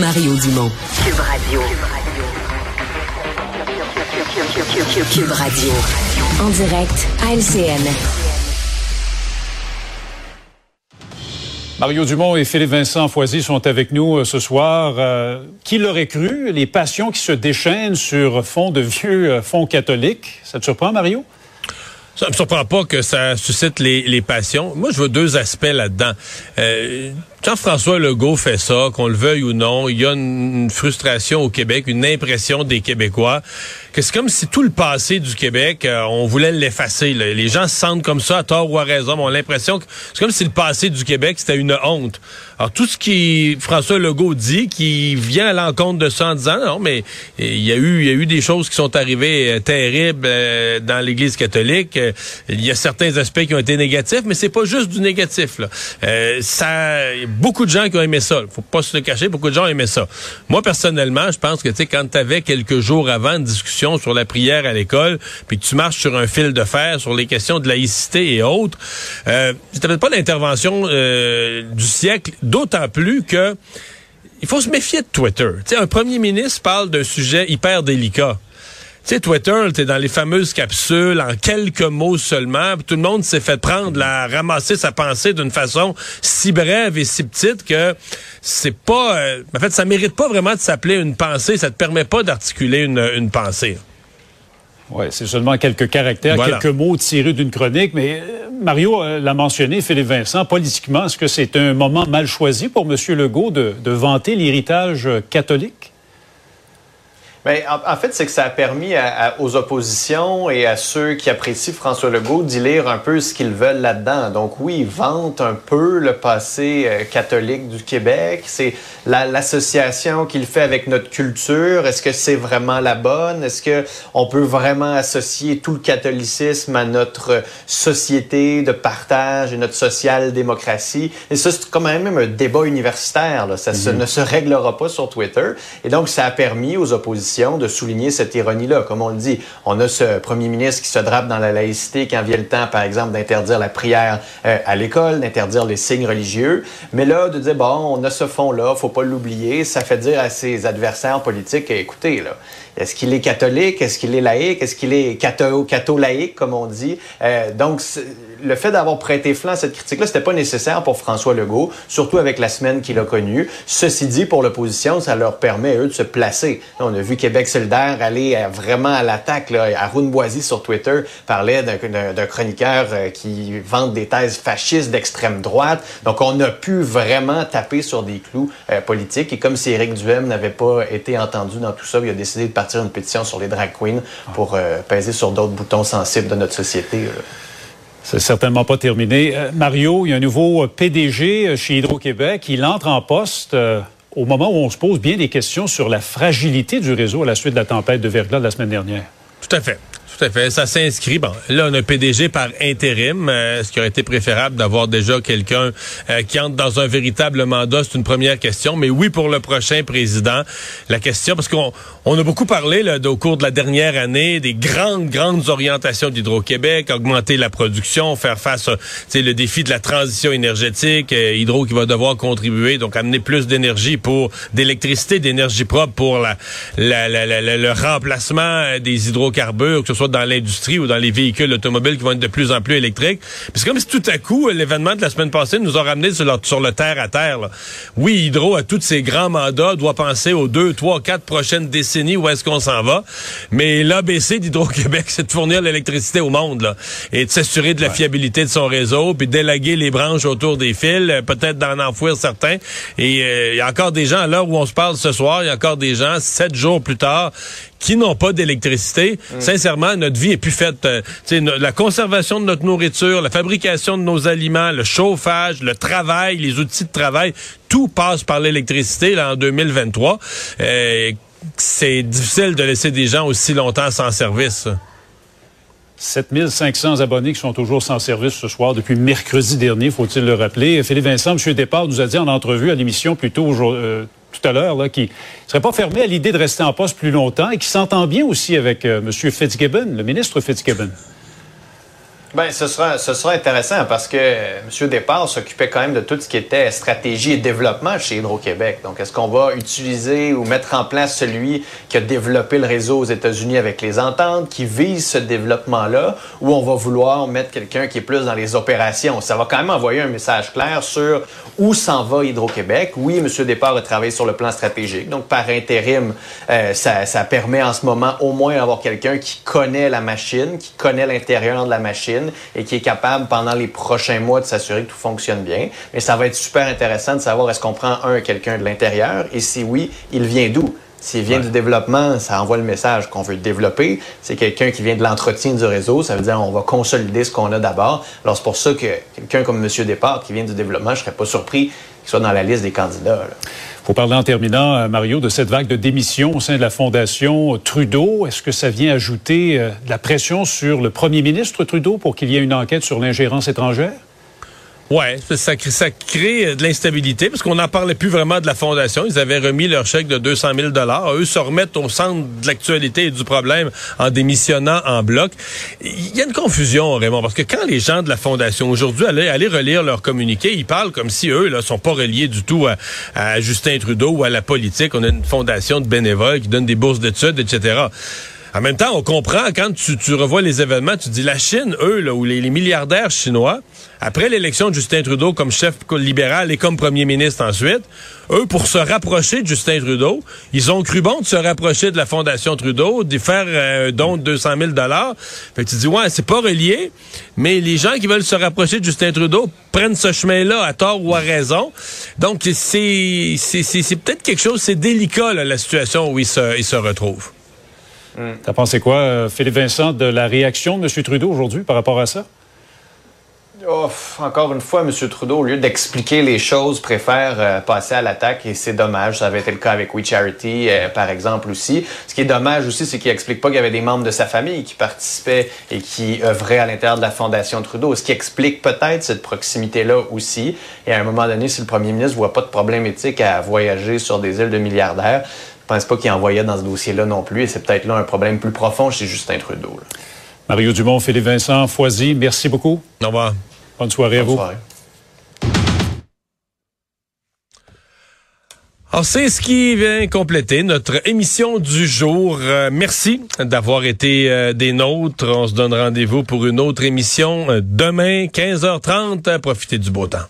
Mario Dumont. Cube Radio. Cube Radio. En direct à LCN. Mario Dumont et Philippe Vincent Foisy sont avec nous euh, ce soir. Euh, qui l'aurait cru? Les passions qui se déchaînent sur fond de vieux euh, fonds catholiques? Ça te surprend, Mario? Ça me surprend pas que ça suscite les, les passions. Moi, je vois deux aspects là-dedans. Euh, Jean-François Legault fait ça, qu'on le veuille ou non, il y a une, frustration au Québec, une impression des Québécois, que c'est comme si tout le passé du Québec, euh, on voulait l'effacer. Les gens se sentent comme ça, à tort ou à raison, mais on a l'impression que c'est comme si le passé du Québec, c'était une honte. Alors, tout ce qui François Legault dit, qui vient à l'encontre de ça en disant, non, mais il y a eu, il y a eu des choses qui sont arrivées euh, terribles euh, dans l'Église catholique. il y a certains aspects qui ont été négatifs, mais c'est pas juste du négatif. Ça beaucoup de gens qui ont aimé ça. Faut pas se le cacher, beaucoup de gens ont aimé ça. Moi, personnellement, je pense que, tu sais, quand tu avais quelques jours avant une discussion sur la prière à l'école, puis que tu marches sur un fil de fer sur les questions de laïcité et autres, euh, c'était peut-être pas l'intervention euh, du siècle, d'autant plus que il faut se méfier de Twitter. Tu sais, un premier ministre parle d'un sujet hyper délicat. Tu sais, Twitter, t'es dans les fameuses capsules, en quelques mots seulement. Tout le monde s'est fait prendre, la ramasser sa pensée d'une façon si brève et si petite que c'est pas... Euh, en fait, ça mérite pas vraiment de s'appeler une pensée. Ça te permet pas d'articuler une, une pensée. Oui, c'est seulement quelques caractères, quelques mots tirés d'une chronique. Mais euh, Mario euh, l'a mentionné, Philippe Vincent, politiquement, est-ce que c'est un moment mal choisi pour M. Legault de, de vanter l'héritage catholique? Bien, en, fait, c'est que ça a permis aux oppositions et à ceux qui apprécient François Legault d'y lire un peu ce qu'ils veulent là-dedans. Donc oui, ils vantent un peu le passé euh, catholique du Québec. C'est l'association qu'il fait avec notre culture. Est-ce que c'est vraiment la bonne? Est-ce que on peut vraiment associer tout le catholicisme à notre société de partage et notre social-démocratie? Et ça, c'est quand même un débat universitaire. Là. Ça mm-hmm. ne se réglera pas sur Twitter. Et donc, ça a permis aux oppositions de souligner cette ironie-là. Comme on le dit, on a ce premier ministre qui se drape dans la laïcité quand vient le temps, par exemple, d'interdire la prière euh, à l'école, d'interdire les signes religieux. Mais là, de dire, bon, on a ce fond-là, faut pas l'oublier, ça fait dire à ses adversaires politiques, écoutez, là, est-ce qu'il est catholique? Est-ce qu'il est laïque? Est-ce qu'il est catho-laïque, comme on dit? Euh, donc, le fait d'avoir prêté flanc à cette critique-là, c'était pas nécessaire pour François Legault, surtout avec la semaine qu'il a connue. Ceci dit, pour l'opposition, ça leur permet, eux, de se placer. on a vu Québec solidaire aller euh, vraiment à l'attaque. Arun Boisy sur Twitter parlait d'un chroniqueur euh, qui vante des thèses fascistes d'extrême droite. Donc, on a pu vraiment taper sur des clous politiques. Et comme si Éric Duhem n'avait pas été entendu dans tout ça, il a décidé de une pétition sur les drag queens pour euh, peser sur d'autres boutons sensibles de notre société. C'est certainement pas terminé. Euh, Mario, il y a un nouveau PDG chez Hydro-Québec. Il entre en poste euh, au moment où on se pose bien des questions sur la fragilité du réseau à la suite de la tempête de verglas de la semaine dernière. Tout à fait. Tout à fait. Ça s'inscrit. Bon, là, on a un PDG par intérim. Euh, ce qui aurait été préférable d'avoir déjà quelqu'un euh, qui entre dans un véritable mandat, c'est une première question. Mais oui, pour le prochain président, la question, parce qu'on on a beaucoup parlé là, au cours de la dernière année des grandes, grandes orientations d'Hydro-Québec, augmenter la production, faire face c'est le défi de la transition énergétique, euh, Hydro qui va devoir contribuer, donc amener plus d'énergie pour d'électricité, d'énergie propre pour la, la, la, le remplacement des hydrocarbures, que ce soit dans l'industrie ou dans les véhicules automobiles qui vont être de plus en plus électriques. c'est comme si tout à coup, l'événement de la semaine passée nous a ramené sur, le terre à terre. Oui, Hydro, à tous ses grands mandats, doit penser aux deux, trois, quatre prochaines décennies où est-ce qu'on s'en va. Mais l'ABC d'Hydro-Québec, c'est de fournir l'électricité au monde là, et de s'assurer de la fiabilité de son réseau, puis d'élaguer les branches autour des fils, peut-être d'en enfouir certains. Et euh, il y a encore des gens, à l'heure où on se parle ce soir, il y a encore des gens, sept jours plus tard, qui n'ont pas d'électricité. Mm. Sincèrement, notre vie est plus faite. Euh, la conservation de notre nourriture, la fabrication de nos aliments, le chauffage, le travail, les outils de travail, tout passe par l'électricité là en 2023. Euh, c'est difficile de laisser des gens aussi longtemps sans service. 7500 abonnés qui sont toujours sans service ce soir depuis mercredi dernier, faut-il le rappeler? Philippe Vincent, M. Départ, nous a dit en entrevue à l'émission plus tôt euh, tout à l'heure, qui ne serait pas fermé à l'idée de rester en poste plus longtemps et qui s'entend bien aussi avec euh, M. Fitzgibbon, le ministre Fitzgibbon. Ben, ce sera, ce sera intéressant parce que M. Départ s'occupait quand même de tout ce qui était stratégie et développement chez Hydro-Québec. Donc, est-ce qu'on va utiliser ou mettre en place celui qui a développé le réseau aux États-Unis avec les ententes, qui vise ce développement-là, ou on va vouloir mettre quelqu'un qui est plus dans les opérations? Ça va quand même envoyer un message clair sur où s'en va Hydro-Québec. Oui, M. Départ a travaillé sur le plan stratégique. Donc, par intérim, euh, ça, ça permet en ce moment au moins d'avoir quelqu'un qui connaît la machine, qui connaît l'intérieur de la machine et qui est capable pendant les prochains mois de s'assurer que tout fonctionne bien. Mais ça va être super intéressant de savoir est-ce qu'on prend un quelqu'un de l'intérieur? Et si oui, il vient d'où? S'il vient du développement, ça envoie le message qu'on veut développer. C'est quelqu'un qui vient de l'entretien du réseau. Ça veut dire on va consolider ce qu'on a d'abord. Alors, c'est pour ça que quelqu'un comme M. Départ, qui vient du développement, je ne serais pas surpris qu'il soit dans la liste des candidats. Faut parler en terminant, euh, Mario, de cette vague de démission au sein de la Fondation Trudeau. Est-ce que ça vient ajouter euh, de la pression sur le premier ministre Trudeau pour qu'il y ait une enquête sur l'ingérence étrangère? Ouais, ça, ça crée euh, de l'instabilité parce qu'on n'en parlait plus vraiment de la fondation. Ils avaient remis leur chèque de 200 000 dollars. Eux se remettent au centre de l'actualité et du problème en démissionnant en bloc. Il y a une confusion, Raymond, parce que quand les gens de la fondation aujourd'hui allaient, relire leur communiqué, ils parlent comme si eux là sont pas reliés du tout à, Justin Trudeau ou à la politique. On a une fondation de bénévoles qui donne des bourses d'études, etc. En même temps, on comprend quand tu, revois les événements, tu dis la Chine, eux, là, ou les, milliardaires chinois, après l'élection de Justin Trudeau comme chef libéral et comme premier ministre ensuite, eux, pour se rapprocher de Justin Trudeau, ils ont cru bon de se rapprocher de la Fondation Trudeau, d'y faire euh, un don de 200 000 Fait que tu dis, ouais, c'est pas relié, mais les gens qui veulent se rapprocher de Justin Trudeau prennent ce chemin-là à tort ou à raison. Donc, c'est, c'est, peut-être quelque chose, c'est délicat, la situation où ils se, ils se retrouvent. T'as pensé quoi, euh, Philippe Vincent, de la réaction de M. Trudeau aujourd'hui par rapport à ça? Oh, encore une fois, M. Trudeau, au lieu d'expliquer les choses, préfère euh, passer à l'attaque et c'est dommage. Ça avait été le cas avec We Charity, euh, par exemple, aussi. Ce qui est dommage aussi, c'est qu'il explique pas qu'il y avait des membres de sa famille qui participaient et qui œuvraient à l'intérieur de la Fondation Trudeau. Ce qui explique peut-être cette proximité-là aussi. Et à un moment donné, si le premier ministre voit pas de problème éthique à voyager sur des îles de milliardaires, pense pas qu'il envoyait dans ce dossier-là non plus. Et c'est peut-être là un problème plus profond chez Justin Trudeau. Mario Dumont, Philippe Vincent, Foisy, merci beaucoup. Au revoir. Bonne soirée à vous. Soirée. Alors, c'est ce qui vient compléter notre émission du jour. Euh, merci d'avoir été euh, des nôtres. On se donne rendez-vous pour une autre émission euh, demain, 15h30. Profitez du beau temps.